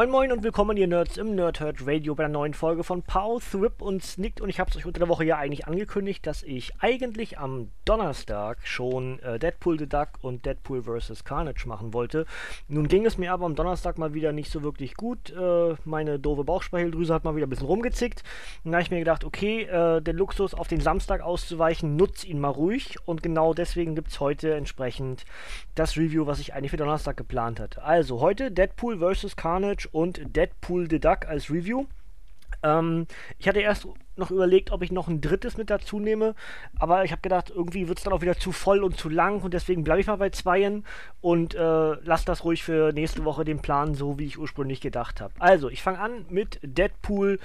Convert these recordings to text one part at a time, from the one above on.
Moin Moin und willkommen ihr Nerds im Nerdhurt Radio bei einer neuen Folge von Pow, Thrip und Snicked und ich habe es euch unter der Woche ja eigentlich angekündigt, dass ich eigentlich am Donnerstag schon äh, Deadpool the Duck und Deadpool vs. Carnage machen wollte. Nun ging es mir aber am Donnerstag mal wieder nicht so wirklich gut. Äh, meine doofe Bauchspeicheldrüse hat mal wieder ein bisschen rumgezickt. Und da habe ich mir gedacht, okay, äh, der Luxus auf den Samstag auszuweichen, nutz ihn mal ruhig und genau deswegen gibt es heute entsprechend das Review, was ich eigentlich für Donnerstag geplant hatte. Also heute Deadpool vs. Carnage und Deadpool the Duck als Review. Ähm, ich hatte erst noch überlegt, ob ich noch ein drittes mit dazu nehme, aber ich habe gedacht, irgendwie wird es dann auch wieder zu voll und zu lang und deswegen bleibe ich mal bei zweien und äh, lasse das ruhig für nächste Woche den Plan so, wie ich ursprünglich gedacht habe. Also, ich fange an mit Deadpool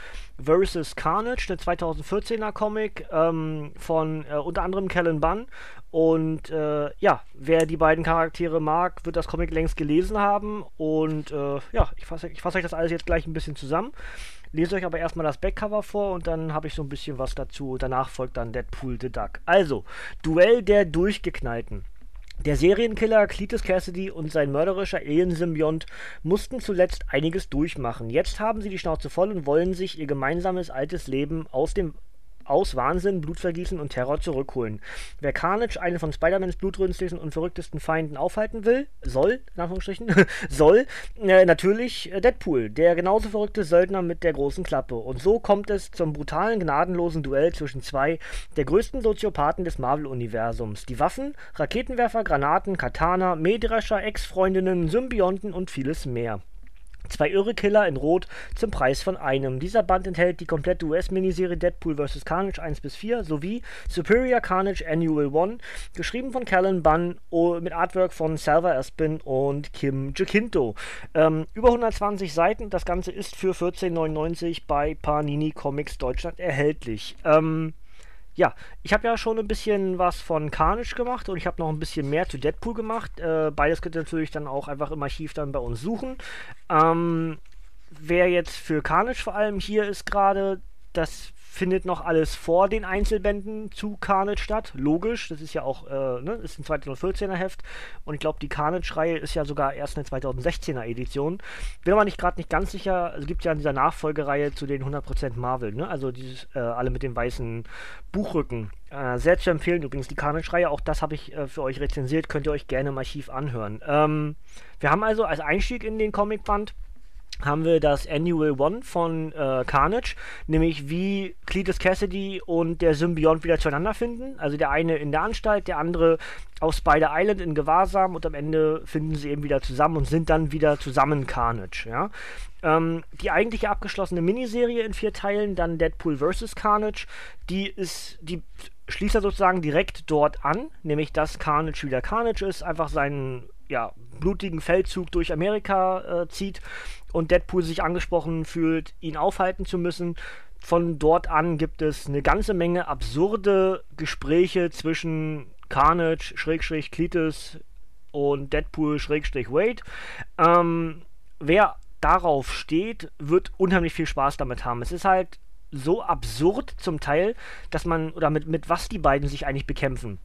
vs. Carnage, der 2014er Comic ähm, von äh, unter anderem Kellen Bunn und äh, ja, wer die beiden Charaktere mag, wird das Comic längst gelesen haben. Und äh, ja, ich fasse ich fass euch das alles jetzt gleich ein bisschen zusammen. Lese euch aber erstmal das Backcover vor und dann habe ich so ein bisschen was dazu. Danach folgt dann Deadpool the Duck. Also, Duell der Durchgeknallten. Der Serienkiller Cletus Cassidy und sein mörderischer Alien-Symbiont mussten zuletzt einiges durchmachen. Jetzt haben sie die Schnauze voll und wollen sich ihr gemeinsames altes Leben aus dem aus Wahnsinn, Blutvergießen und Terror zurückholen. Wer Carnage, einen von Spider-Mans blutrünstigsten und verrücktesten Feinden, aufhalten will, soll, in Anführungsstrichen, soll, äh, natürlich äh, Deadpool, der genauso verrückte Söldner mit der großen Klappe. Und so kommt es zum brutalen, gnadenlosen Duell zwischen zwei der größten Soziopathen des Marvel-Universums. Die Waffen, Raketenwerfer, Granaten, Katana, Mähdrescher, Ex-Freundinnen, Symbionten und vieles mehr. Zwei irre Killer in Rot zum Preis von einem. Dieser Band enthält die komplette US-Miniserie Deadpool vs. Carnage 1 bis 4 sowie Superior Carnage Annual 1, geschrieben von Callan Bunn mit Artwork von Salva Espin und Kim Jacinto. Ähm, über 120 Seiten, das Ganze ist für 14,99 bei Panini Comics Deutschland erhältlich. Ähm, ja, ich habe ja schon ein bisschen was von Carnage gemacht und ich habe noch ein bisschen mehr zu Deadpool gemacht. Äh, beides könnt ihr natürlich dann auch einfach im Archiv dann bei uns suchen. Ähm, wer jetzt für Carnage vor allem hier ist gerade, das findet noch alles vor den Einzelbänden zu Carnage statt. Logisch, das ist ja auch, äh, ne, ist ein 2014er Heft und ich glaube, die Carnage-Reihe ist ja sogar erst eine 2016er Edition. Bin aber nicht gerade nicht ganz sicher, also gibt es ja in dieser Nachfolgereihe zu den 100% Marvel, ne, also dieses, äh, alle mit dem weißen Buchrücken. Äh, sehr zu empfehlen übrigens, die Carnage-Reihe, auch das habe ich äh, für euch rezensiert, könnt ihr euch gerne im Archiv anhören. Ähm, wir haben also als Einstieg in den Comicband haben wir das Annual One von äh, Carnage, nämlich wie Cletus Cassidy und der Symbiont wieder zueinander finden. Also der eine in der Anstalt, der andere auf Spider Island in Gewahrsam und am Ende finden sie eben wieder zusammen und sind dann wieder zusammen Carnage. Ja? Ähm, die eigentliche abgeschlossene Miniserie in vier Teilen, dann Deadpool vs. Carnage, die ist, die schließt er sozusagen direkt dort an, nämlich dass Carnage wieder Carnage ist, einfach seinen ja, blutigen Feldzug durch Amerika äh, zieht und Deadpool sich angesprochen fühlt, ihn aufhalten zu müssen. Von dort an gibt es eine ganze Menge absurde Gespräche zwischen Carnage, Schrägstrich, Cletus und Deadpool, Schrägstrich, Wade. Ähm, wer darauf steht, wird unheimlich viel Spaß damit haben. Es ist halt so absurd zum Teil, dass man, oder mit, mit was die beiden sich eigentlich bekämpfen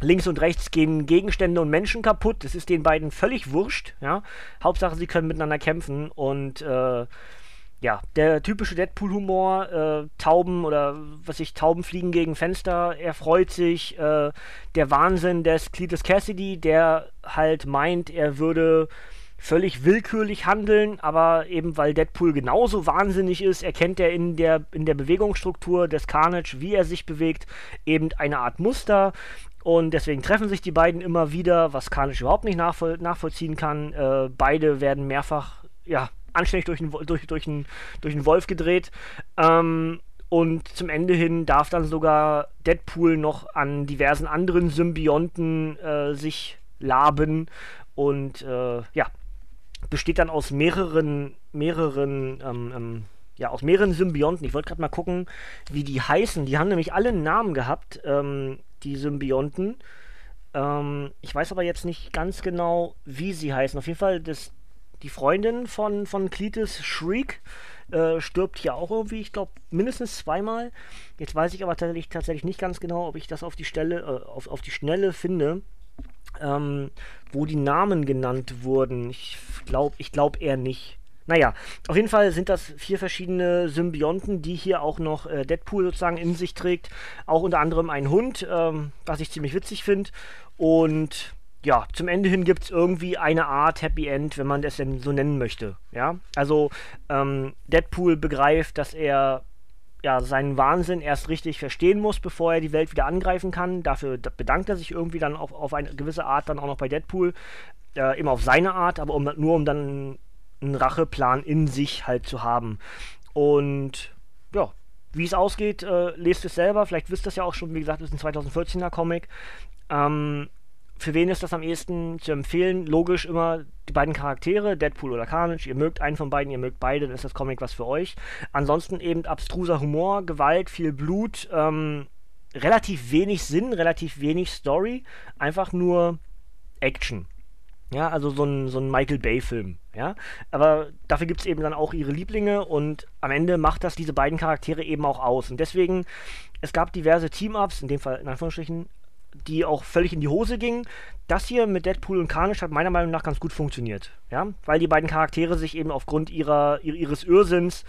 links und rechts gehen Gegenstände und Menschen kaputt. Das ist den beiden völlig wurscht. Ja? Hauptsache, sie können miteinander kämpfen und äh, ja, der typische Deadpool-Humor, äh, Tauben oder was ich, Tauben fliegen gegen Fenster, er freut sich, äh, der Wahnsinn des Cletus Cassidy, der halt meint, er würde völlig willkürlich handeln, aber eben weil Deadpool genauso wahnsinnig ist, erkennt er in der, in der Bewegungsstruktur des Carnage, wie er sich bewegt, eben eine Art Muster. Und deswegen treffen sich die beiden immer wieder, was Carnage überhaupt nicht nachvoll nachvollziehen kann. Äh, beide werden mehrfach, ja, anständig durch einen, durch, durch durch Wolf gedreht. Ähm, und zum Ende hin darf dann sogar Deadpool noch an diversen anderen Symbionten äh, sich laben und äh, ja, besteht dann aus mehreren, mehreren, ähm, ähm, ja, aus mehreren Symbionten. Ich wollte gerade mal gucken, wie die heißen. Die haben nämlich alle einen Namen gehabt, ähm, die Symbionten. Ähm, ich weiß aber jetzt nicht ganz genau, wie sie heißen. Auf jeden Fall, das, die Freundin von, von Cletus Shriek äh, stirbt hier auch irgendwie, ich glaube, mindestens zweimal. Jetzt weiß ich aber tatsächlich, tatsächlich nicht ganz genau, ob ich das auf die Stelle, äh, auf, auf die Schnelle finde. Ähm, wo die Namen genannt wurden. Ich glaube ich glaub eher nicht. Naja, auf jeden Fall sind das vier verschiedene Symbionten, die hier auch noch äh, Deadpool sozusagen in sich trägt. Auch unter anderem ein Hund, ähm, was ich ziemlich witzig finde. Und ja, zum Ende hin gibt es irgendwie eine Art Happy End, wenn man das denn so nennen möchte. Ja, also ähm, Deadpool begreift, dass er ja, seinen Wahnsinn erst richtig verstehen muss, bevor er die Welt wieder angreifen kann. Dafür bedankt er sich irgendwie dann auf, auf eine gewisse Art dann auch noch bei Deadpool. Äh, immer auf seine Art, aber um, nur um dann einen Racheplan in sich halt zu haben. Und ja, wie es ausgeht, äh, lest es selber. Vielleicht wisst ihr es ja auch schon, wie gesagt, es ist ein 2014er Comic. Ähm, für wen ist das am ehesten zu empfehlen? Logisch immer die beiden Charaktere, Deadpool oder Carnage. Ihr mögt einen von beiden, ihr mögt beide, dann ist das Comic was für euch. Ansonsten eben abstruser Humor, Gewalt, viel Blut, ähm, relativ wenig Sinn, relativ wenig Story, einfach nur Action. Ja, also so ein, so ein Michael Bay-Film, ja. Aber dafür gibt es eben dann auch ihre Lieblinge und am Ende macht das diese beiden Charaktere eben auch aus. Und deswegen, es gab diverse Team-Ups, in dem Fall in Anführungsstrichen, die auch völlig in die Hose gingen. Das hier mit Deadpool und Carnage hat meiner Meinung nach ganz gut funktioniert. Ja? Weil die beiden Charaktere sich eben aufgrund ihrer, ihres Irrsinns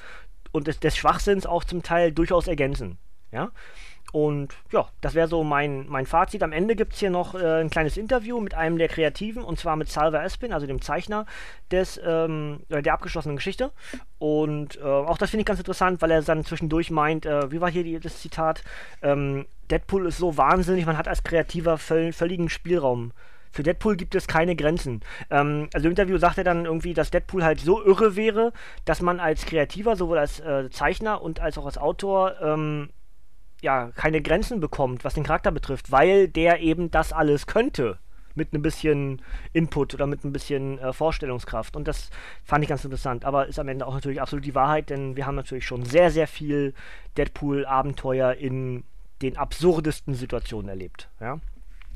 und des, des Schwachsinns auch zum Teil durchaus ergänzen. Ja? Und ja, das wäre so mein, mein Fazit. Am Ende gibt es hier noch äh, ein kleines Interview mit einem der Kreativen, und zwar mit Salva Espin, also dem Zeichner des, ähm, der abgeschlossenen Geschichte. Und äh, auch das finde ich ganz interessant, weil er dann zwischendurch meint, äh, wie war hier die, das Zitat? Ähm, Deadpool ist so wahnsinnig, man hat als Kreativer völ völligen Spielraum. Für Deadpool gibt es keine Grenzen. Ähm, also im Interview sagt er dann irgendwie, dass Deadpool halt so irre wäre, dass man als Kreativer, sowohl als äh, Zeichner und als auch als Autor, ähm, ja, keine Grenzen bekommt, was den Charakter betrifft, weil der eben das alles könnte. Mit ein bisschen Input oder mit ein bisschen äh, Vorstellungskraft. Und das fand ich ganz interessant. Aber ist am Ende auch natürlich absolut die Wahrheit, denn wir haben natürlich schon sehr, sehr viel Deadpool-Abenteuer in den absurdesten Situationen erlebt. Ja?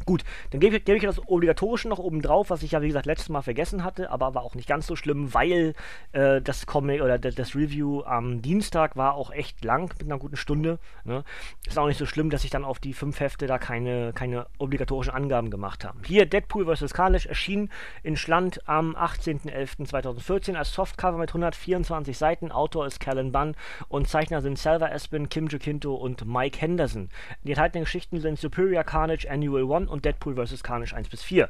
Gut, dann gebe ich, geb ich das Obligatorische noch oben drauf, was ich ja wie gesagt letztes Mal vergessen hatte, aber war auch nicht ganz so schlimm, weil äh, das Comic oder das Review am Dienstag war auch echt lang, mit einer guten Stunde. Ne? Ist auch nicht so schlimm, dass ich dann auf die fünf Hefte da keine, keine obligatorischen Angaben gemacht habe. Hier Deadpool vs. Carnage erschien in Schland am 18.11.2014 als Softcover mit 124 Seiten. Autor ist Callan Bunn und Zeichner sind Salva Espin, Kim Jacinto und Mike Henderson. Die enthaltenen Geschichten sind Superior Carnage Annual 1 und Deadpool vs. Carnage 1 bis 4.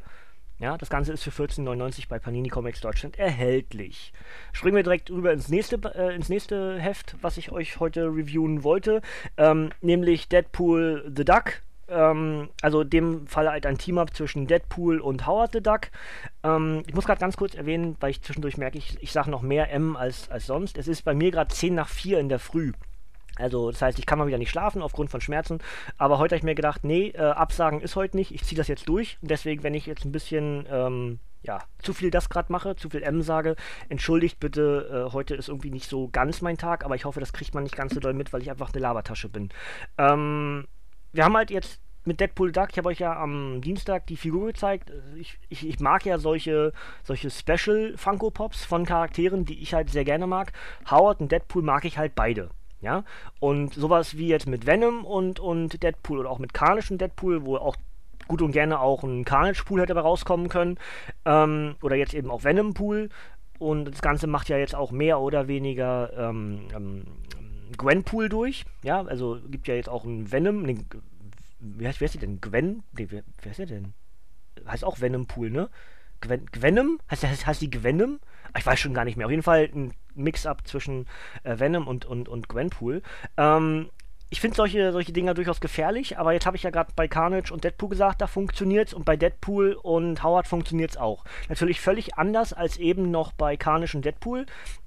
Ja, das Ganze ist für 14,99 bei Panini Comics Deutschland erhältlich. Springen wir direkt rüber ins nächste, äh, ins nächste Heft, was ich euch heute reviewen wollte, ähm, nämlich Deadpool the Duck. Ähm, also in dem Fall halt ein Team-Up zwischen Deadpool und Howard the Duck. Ähm, ich muss gerade ganz kurz erwähnen, weil ich zwischendurch merke, ich, ich sage noch mehr M als, als sonst. Es ist bei mir gerade 10 nach 4 in der Früh. Also das heißt, ich kann mal wieder nicht schlafen aufgrund von Schmerzen. Aber heute habe ich mir gedacht, nee, äh, Absagen ist heute nicht. Ich ziehe das jetzt durch. Und deswegen, wenn ich jetzt ein bisschen ähm, ja, zu viel das gerade mache, zu viel M sage, entschuldigt bitte, äh, heute ist irgendwie nicht so ganz mein Tag, aber ich hoffe, das kriegt man nicht ganz so doll mit, weil ich einfach eine Labertasche bin. Ähm, wir haben halt jetzt mit Deadpool Duck, ich habe euch ja am Dienstag die Figur gezeigt. Ich, ich, ich, mag ja solche, solche Special Funko Pops von Charakteren, die ich halt sehr gerne mag. Howard und Deadpool mag ich halt beide. Ja, und sowas wie jetzt mit Venom und, und Deadpool oder auch mit Carnage und Deadpool, wo auch gut und gerne auch ein Carnage-Pool hätte rauskommen können, ähm, oder jetzt eben auch Venom-Pool. Und das Ganze macht ja jetzt auch mehr oder weniger ähm, ähm, Gwenpool durch. Ja, also gibt ja jetzt auch ein Venom. Nee, wie heißt, wer ist die denn? Gwen? Nee, wer, wer ist der denn? Heißt auch Venom-Pool, ne? Gwen, Gwenom? Heißt, heißt, heißt die Gwenom? Ich weiß schon gar nicht mehr. Auf jeden Fall ein Mix-up zwischen äh, Venom und, und, und Gwenpool. Ähm, ich finde solche, solche Dinger durchaus gefährlich, aber jetzt habe ich ja gerade bei Carnage und Deadpool gesagt, da funktioniert es und bei Deadpool und Howard funktioniert es auch. Natürlich völlig anders als eben noch bei Carnage und Deadpool,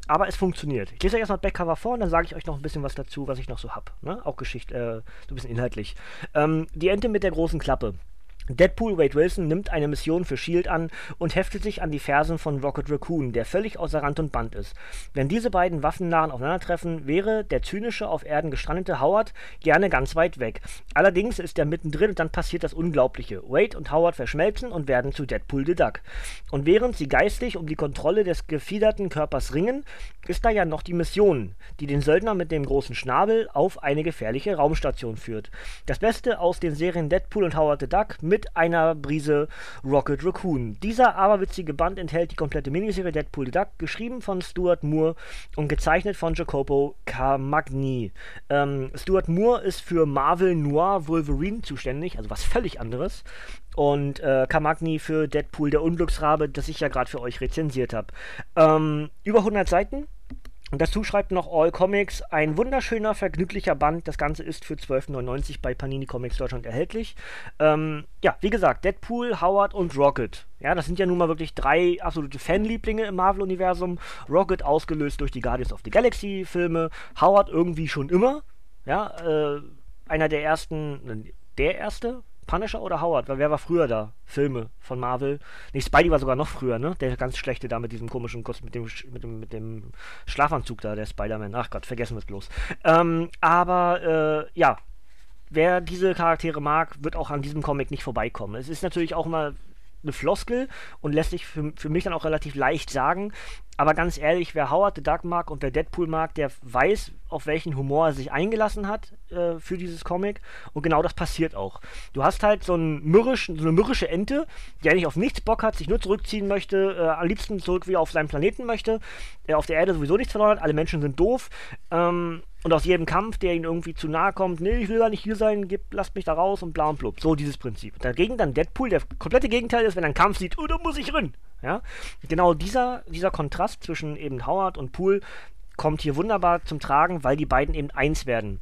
aber es funktioniert. Ich lese euch erstmal Backcover vor und dann sage ich euch noch ein bisschen was dazu, was ich noch so habe. Ne? Auch Geschichte, äh, so ein bisschen inhaltlich. Ähm, die Ente mit der großen Klappe. Deadpool Wade Wilson nimmt eine Mission für Shield an und heftet sich an die Fersen von Rocket Raccoon, der völlig außer Rand und Band ist. Wenn diese beiden Waffennahen aufeinandertreffen, wäre der zynische auf Erden gestrandete Howard gerne ganz weit weg. Allerdings ist er mittendrin und dann passiert das Unglaubliche. Wade und Howard verschmelzen und werden zu Deadpool the Duck. Und während sie geistlich um die Kontrolle des gefiederten Körpers ringen, ist da ja noch die Mission, die den Söldner mit dem großen Schnabel auf eine gefährliche Raumstation führt. Das Beste aus den Serien Deadpool und Howard the Duck mit mit einer Brise Rocket Raccoon. Dieser aberwitzige Band enthält die komplette Miniserie Deadpool the Duck, geschrieben von Stuart Moore und gezeichnet von Jacopo Camagni. Ähm, Stuart Moore ist für Marvel Noir Wolverine zuständig, also was völlig anderes. Und äh, Camagni für Deadpool der Unglücksrabe, das ich ja gerade für euch rezensiert habe. Ähm, über 100 Seiten, und dazu schreibt noch All Comics, ein wunderschöner, vergnüglicher Band. Das Ganze ist für 12,99 bei Panini Comics Deutschland erhältlich. Ähm, ja, wie gesagt, Deadpool, Howard und Rocket. Ja, das sind ja nun mal wirklich drei absolute Fanlieblinge im Marvel-Universum. Rocket ausgelöst durch die Guardians of the Galaxy-Filme. Howard irgendwie schon immer. Ja, äh, einer der ersten, der erste Punisher oder Howard? Weil wer war früher da? Filme von Marvel. Nee, Spidey war sogar noch früher, ne? Der ganz schlechte da mit diesem komischen, mit dem, mit dem, mit dem Schlafanzug da, der Spider-Man. Ach Gott, vergessen wir es bloß. Ähm, aber, äh, ja. Wer diese Charaktere mag, wird auch an diesem Comic nicht vorbeikommen. Es ist natürlich auch mal eine Floskel und lässt sich für, für mich dann auch relativ leicht sagen. Aber ganz ehrlich, wer Howard the Duck mag und wer Deadpool mag, der weiß, auf welchen Humor er sich eingelassen hat äh, für dieses Comic. Und genau das passiert auch. Du hast halt so, einen mürrischen, so eine mürrische Ente, die eigentlich auf nichts Bock hat, sich nur zurückziehen möchte, äh, am liebsten zurück wieder auf seinen Planeten möchte, der auf der Erde sowieso nichts verloren hat, alle Menschen sind doof. Ähm, und aus jedem Kampf, der ihnen irgendwie zu nahe kommt, nee, ich will gar nicht hier sein, gib, lasst mich da raus und bla und blub. So dieses Prinzip. Dagegen dann Deadpool, der komplette Gegenteil ist, wenn er einen Kampf sieht, oh, da muss ich rein. Ja? Genau dieser, dieser Kontrast zwischen eben Howard und Poole kommt hier wunderbar zum Tragen, weil die beiden eben eins werden.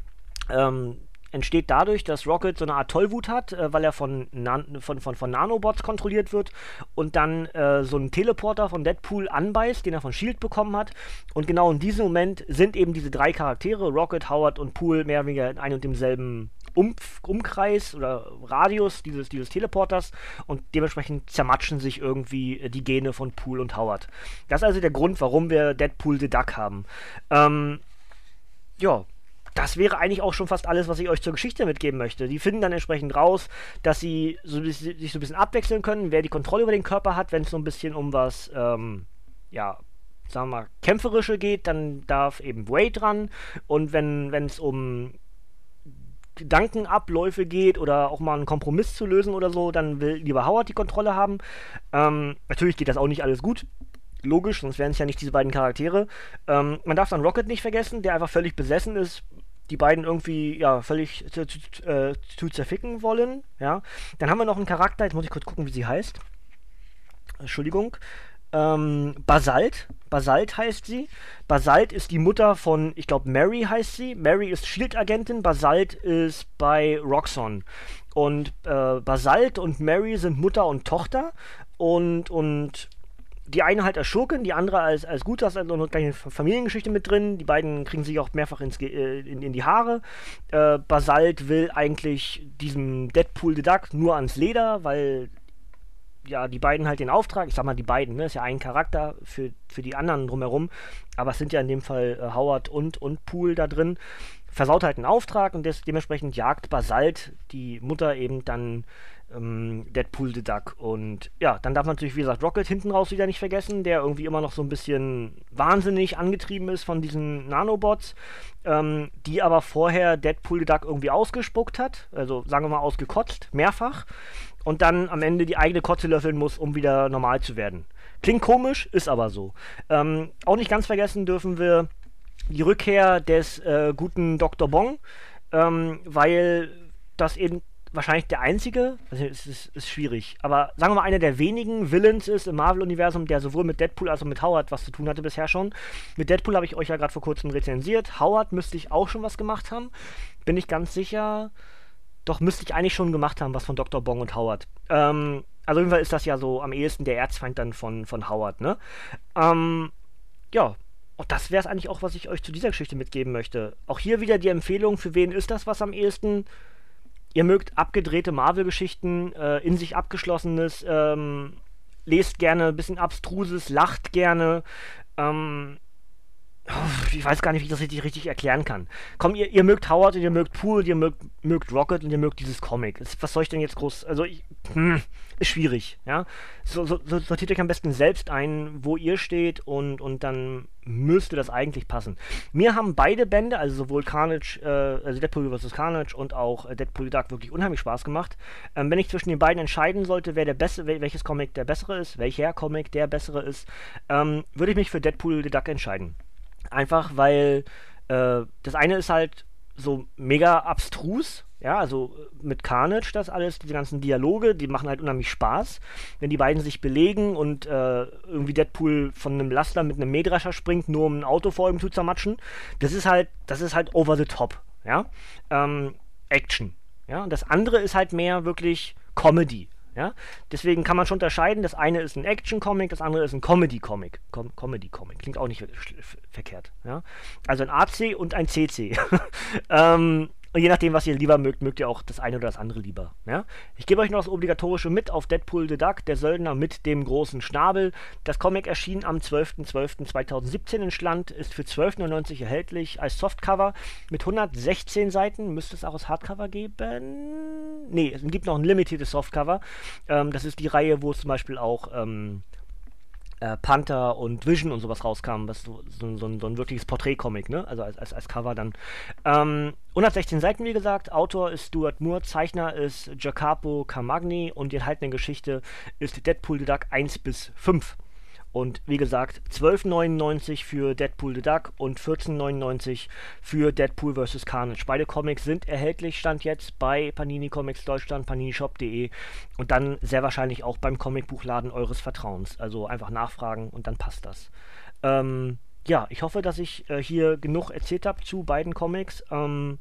Ähm, entsteht dadurch, dass Rocket so eine Art Tollwut hat, äh, weil er von, Nan von, von, von Nanobots kontrolliert wird und dann äh, so einen Teleporter von Deadpool anbeißt, den er von Shield bekommen hat. Und genau in diesem Moment sind eben diese drei Charaktere, Rocket, Howard und Pool, mehr oder weniger in einem und demselben um Umkreis oder Radius dieses, dieses Teleporters und dementsprechend zermatschen sich irgendwie äh, die Gene von Pool und Howard. Das ist also der Grund, warum wir Deadpool the Duck haben. Ähm, ja, das wäre eigentlich auch schon fast alles, was ich euch zur Geschichte mitgeben möchte. Die finden dann entsprechend raus, dass sie so, sich so ein bisschen abwechseln können, wer die Kontrolle über den Körper hat, wenn es so ein bisschen um was, ähm, ja, sagen wir mal, kämpferische geht, dann darf eben Wade dran. Und wenn es um Gedankenabläufe geht oder auch mal einen Kompromiss zu lösen oder so, dann will lieber Howard die Kontrolle haben. Ähm, natürlich geht das auch nicht alles gut logisch, sonst wären es ja nicht diese beiden Charaktere. Ähm, man darf dann Rocket nicht vergessen, der einfach völlig besessen ist die beiden irgendwie ja völlig zu, zu, äh, zu zerficken wollen. Ja. Dann haben wir noch einen Charakter, jetzt muss ich kurz gucken, wie sie heißt. Entschuldigung. Ähm, Basalt. Basalt heißt sie. Basalt ist die Mutter von, ich glaube, Mary heißt sie. Mary ist Shield-Agentin, Basalt ist bei Roxxon. Und äh, Basalt und Mary sind Mutter und Tochter. Und, und die eine halt als Schurkin, die andere als, als gut, da ist also eine Familiengeschichte mit drin. Die beiden kriegen sich auch mehrfach ins, äh, in, in die Haare. Äh, Basalt will eigentlich diesem Deadpool the Duck nur ans Leder, weil ja, die beiden halt den Auftrag, ich sag mal die beiden, ne, ist ja ein Charakter für, für die anderen drumherum, aber es sind ja in dem Fall äh, Howard und, und Pool da drin, versaut halt einen Auftrag und des, dementsprechend jagt Basalt die Mutter eben dann ähm, Deadpool the Duck. Und ja, dann darf man natürlich, wie gesagt, Rocket hinten raus wieder nicht vergessen, der irgendwie immer noch so ein bisschen wahnsinnig angetrieben ist von diesen Nanobots, ähm, die aber vorher Deadpool the Duck irgendwie ausgespuckt hat, also sagen wir mal ausgekotzt, mehrfach, und dann am Ende die eigene Kotze löffeln muss, um wieder normal zu werden. Klingt komisch, ist aber so. Ähm, auch nicht ganz vergessen dürfen wir die Rückkehr des äh, guten Dr. Bong, ähm, weil das eben wahrscheinlich der einzige, also es ist, ist, schwierig, aber sagen wir mal, einer der wenigen Villains ist im Marvel-Universum, der sowohl mit Deadpool als auch mit Howard was zu tun hatte bisher schon. Mit Deadpool habe ich euch ja gerade vor kurzem rezensiert. Howard müsste ich auch schon was gemacht haben. Bin ich ganz sicher. Doch müsste ich eigentlich schon gemacht haben, was von Dr. Bong und Howard. Ähm, also auf jeden Fall ist das ja so am ehesten der Erzfeind dann von, von Howard, ne? Ähm, ja, und das wäre es eigentlich auch, was ich euch zu dieser Geschichte mitgeben möchte. Auch hier wieder die Empfehlung, für wen ist das was am ehesten? ihr mögt abgedrehte Marvel-Geschichten, äh, in sich abgeschlossenes, ähm, lest gerne ein bisschen Abstruses, lacht gerne. Ähm, ich weiß gar nicht, wie ich das richtig, richtig erklären kann. Komm, ihr, ihr mögt Howard und ihr mögt Pool, ihr mögt, mögt Rocket und ihr mögt dieses Comic. Was soll ich denn jetzt groß. Also, ich, hm, ist schwierig, ja. So, so, sortiert euch am besten selbst ein, wo ihr steht und, und dann müsste das eigentlich passen. Mir haben beide Bände, also sowohl Carnage, äh, also Deadpool vs. Carnage und auch äh, Deadpool Dark wirklich unheimlich Spaß gemacht. Ähm, wenn ich zwischen den beiden entscheiden sollte, wer der beste, welches Comic der bessere ist, welcher Comic der bessere ist, ähm, würde ich mich für Deadpool the Duck entscheiden. Einfach weil äh, das eine ist halt so mega abstrus, ja, also mit Carnage das alles, diese ganzen Dialoge, die machen halt unheimlich Spaß, wenn die beiden sich belegen und äh, irgendwie Deadpool von einem Laster mit einem Mähdrescher springt, nur um ein Auto vor ihm zu zermatschen. Das ist halt, das ist halt over the top, ja. Ähm, Action, ja. Und das andere ist halt mehr wirklich Comedy. Ja? Deswegen kann man schon unterscheiden, das eine ist ein Action-Comic, das andere ist ein Comedy-Comic. Com Comedy-Comic, klingt auch nicht verkehrt. Ja? Also ein AC und ein CC. ähm, und je nachdem, was ihr lieber mögt, mögt ihr auch das eine oder das andere lieber. Ja? Ich gebe euch noch das Obligatorische mit auf Deadpool the Duck, der Söldner mit dem großen Schnabel. Das Comic erschien am 12.12.2017 in Schland, ist für 12,99 erhältlich als Softcover mit 116 Seiten. Müsste es auch als Hardcover geben? Nee, es gibt noch ein limitiertes Softcover. Ähm, das ist die Reihe, wo es zum Beispiel auch ähm, äh, Panther und Vision und sowas rauskamen, was so, so, so, ein, so ein, wirkliches Porträtcomic, ne? Also als, als, als Cover dann. Ähm, 116 Seiten, wie gesagt. Autor ist Stuart Moore, Zeichner ist Jacopo Camagni und die enthaltene Geschichte ist Deadpool the Duck 1 bis 5. Und wie gesagt, 12,99 für Deadpool the Duck und 14,99 für Deadpool vs. Carnage. Beide Comics sind erhältlich, stand jetzt bei Panini Comics Deutschland, paninishop.de und dann sehr wahrscheinlich auch beim Comicbuchladen eures Vertrauens. Also einfach nachfragen und dann passt das. Ähm, ja, ich hoffe, dass ich äh, hier genug erzählt habe zu beiden Comics. Ähm,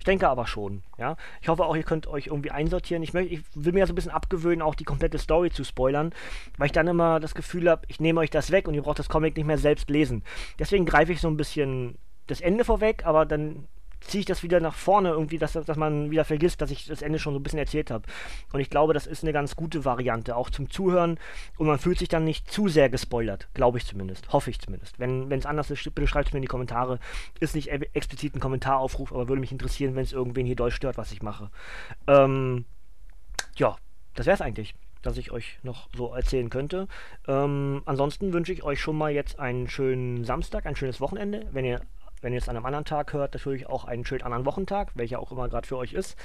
ich denke aber schon, ja. Ich hoffe auch, ihr könnt euch irgendwie einsortieren. Ich, möcht, ich will mir ja so ein bisschen abgewöhnen, auch die komplette Story zu spoilern, weil ich dann immer das Gefühl habe, ich nehme euch das weg und ihr braucht das Comic nicht mehr selbst lesen. Deswegen greife ich so ein bisschen das Ende vorweg, aber dann ziehe ich das wieder nach vorne irgendwie, dass, dass man wieder vergisst, dass ich das Ende schon so ein bisschen erzählt habe. Und ich glaube, das ist eine ganz gute Variante, auch zum Zuhören. Und man fühlt sich dann nicht zu sehr gespoilert, glaube ich zumindest, hoffe ich zumindest. Wenn es anders ist, bitte schreibt es mir in die Kommentare. Ist nicht explizit ein Kommentaraufruf, aber würde mich interessieren, wenn es irgendwen hier doll stört, was ich mache. Ähm, ja, das wäre es eigentlich das ich euch noch so erzählen könnte. Ähm, ansonsten wünsche ich euch schon mal jetzt einen schönen Samstag, ein schönes Wochenende. Wenn ihr wenn ihr es an einem anderen Tag hört, natürlich auch einen schönen anderen Wochentag, welcher auch immer gerade für euch ist.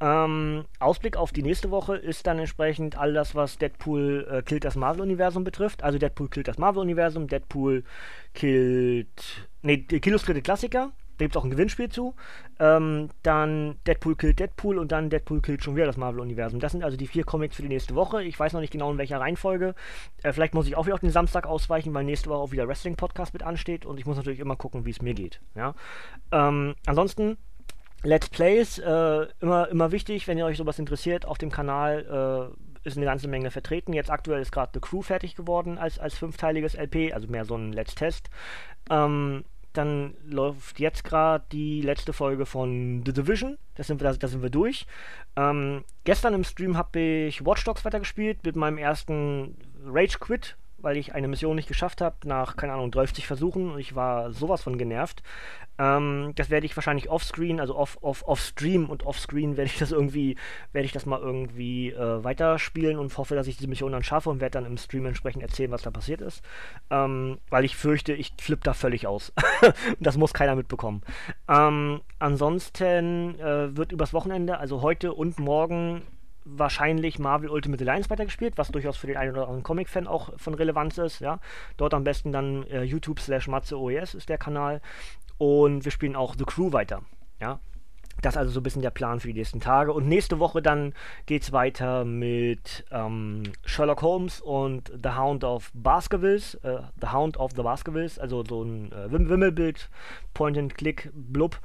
Ähm, Ausblick auf die nächste Woche ist dann entsprechend all das, was Deadpool äh, killt das Marvel-Universum betrifft. Also Deadpool killt das Marvel-Universum, Deadpool killt. Ne, Illustrierte Klassiker, da gibt es auch ein Gewinnspiel zu. Ähm, dann Deadpool killt Deadpool und dann Deadpool killt schon wieder das Marvel-Universum. Das sind also die vier Comics für die nächste Woche. Ich weiß noch nicht genau in welcher Reihenfolge. Äh, vielleicht muss ich auch wieder auf den Samstag ausweichen, weil nächste Woche auch wieder Wrestling-Podcast mit ansteht und ich muss natürlich immer gucken, wie es mir geht. Ja? Ähm, ansonsten Let's Plays, äh, immer, immer wichtig, wenn ihr euch sowas interessiert, auf dem Kanal äh, ist eine ganze Menge vertreten. Jetzt aktuell ist gerade The Crew fertig geworden als, als fünfteiliges LP, also mehr so ein Let's Test. Ähm, dann läuft jetzt gerade die letzte Folge von The Division. Da sind wir, da, sind wir durch. Ähm, gestern im Stream habe ich Watch Dogs weitergespielt mit meinem ersten Rage Quit weil ich eine Mission nicht geschafft habe, nach, keine Ahnung, 30 Versuchen und ich war sowas von genervt. Ähm, das werde ich wahrscheinlich offscreen, also off, off, off-stream und offscreen werde ich das irgendwie, werde ich das mal irgendwie äh, weiterspielen und hoffe, dass ich diese Mission dann schaffe und werde dann im Stream entsprechend erzählen, was da passiert ist. Ähm, weil ich fürchte, ich flippe da völlig aus. das muss keiner mitbekommen. Ähm, ansonsten äh, wird übers Wochenende, also heute und morgen, wahrscheinlich Marvel Ultimate Alliance weitergespielt, was durchaus für den einen oder anderen Comic-Fan auch von Relevanz ist. Ja? Dort am besten dann äh, YouTube slash Matze OES ist der Kanal. Und wir spielen auch The Crew weiter. Ja? Das ist also so ein bisschen der Plan für die nächsten Tage. Und nächste Woche dann geht es weiter mit ähm, Sherlock Holmes und The Hound of Baskervilles. Äh, the Hound of the Baskervilles, also so ein äh, Wimmelbild, Point-and-Click, Blub.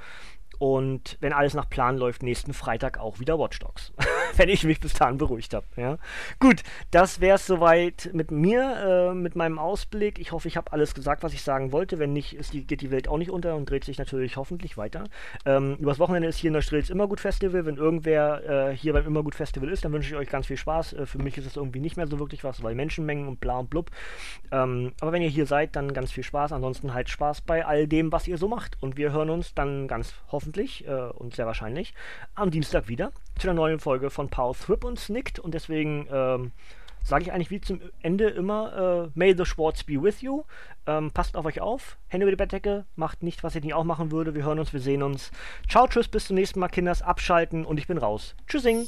Und wenn alles nach Plan läuft, nächsten Freitag auch wieder Watch Dogs. wenn ich mich bis dahin beruhigt habe. Ja? Gut, das wäre es soweit mit mir, äh, mit meinem Ausblick. Ich hoffe, ich habe alles gesagt, was ich sagen wollte. Wenn nicht, die, geht die Welt auch nicht unter und dreht sich natürlich hoffentlich weiter. Ähm, übers Wochenende ist hier in der Strels Immergut Festival. Wenn irgendwer äh, hier beim Immergut Festival ist, dann wünsche ich euch ganz viel Spaß. Äh, für mich ist es irgendwie nicht mehr so wirklich was, weil Menschenmengen und bla und blub. Ähm, aber wenn ihr hier seid, dann ganz viel Spaß. Ansonsten halt Spaß bei all dem, was ihr so macht. Und wir hören uns dann ganz hoffentlich äh, und sehr wahrscheinlich am Dienstag wieder zu einer neuen Folge von Power Thrip und Snicked. Und deswegen ähm, sage ich eigentlich wie zum Ende immer, äh, May the Sports be with you. Ähm, passt auf euch auf, Hände über die Bettdecke, macht nicht, was ich nicht auch machen würde. Wir hören uns, wir sehen uns. Ciao, tschüss, bis zum nächsten Mal, Kinders. Abschalten und ich bin raus. Tschüssing.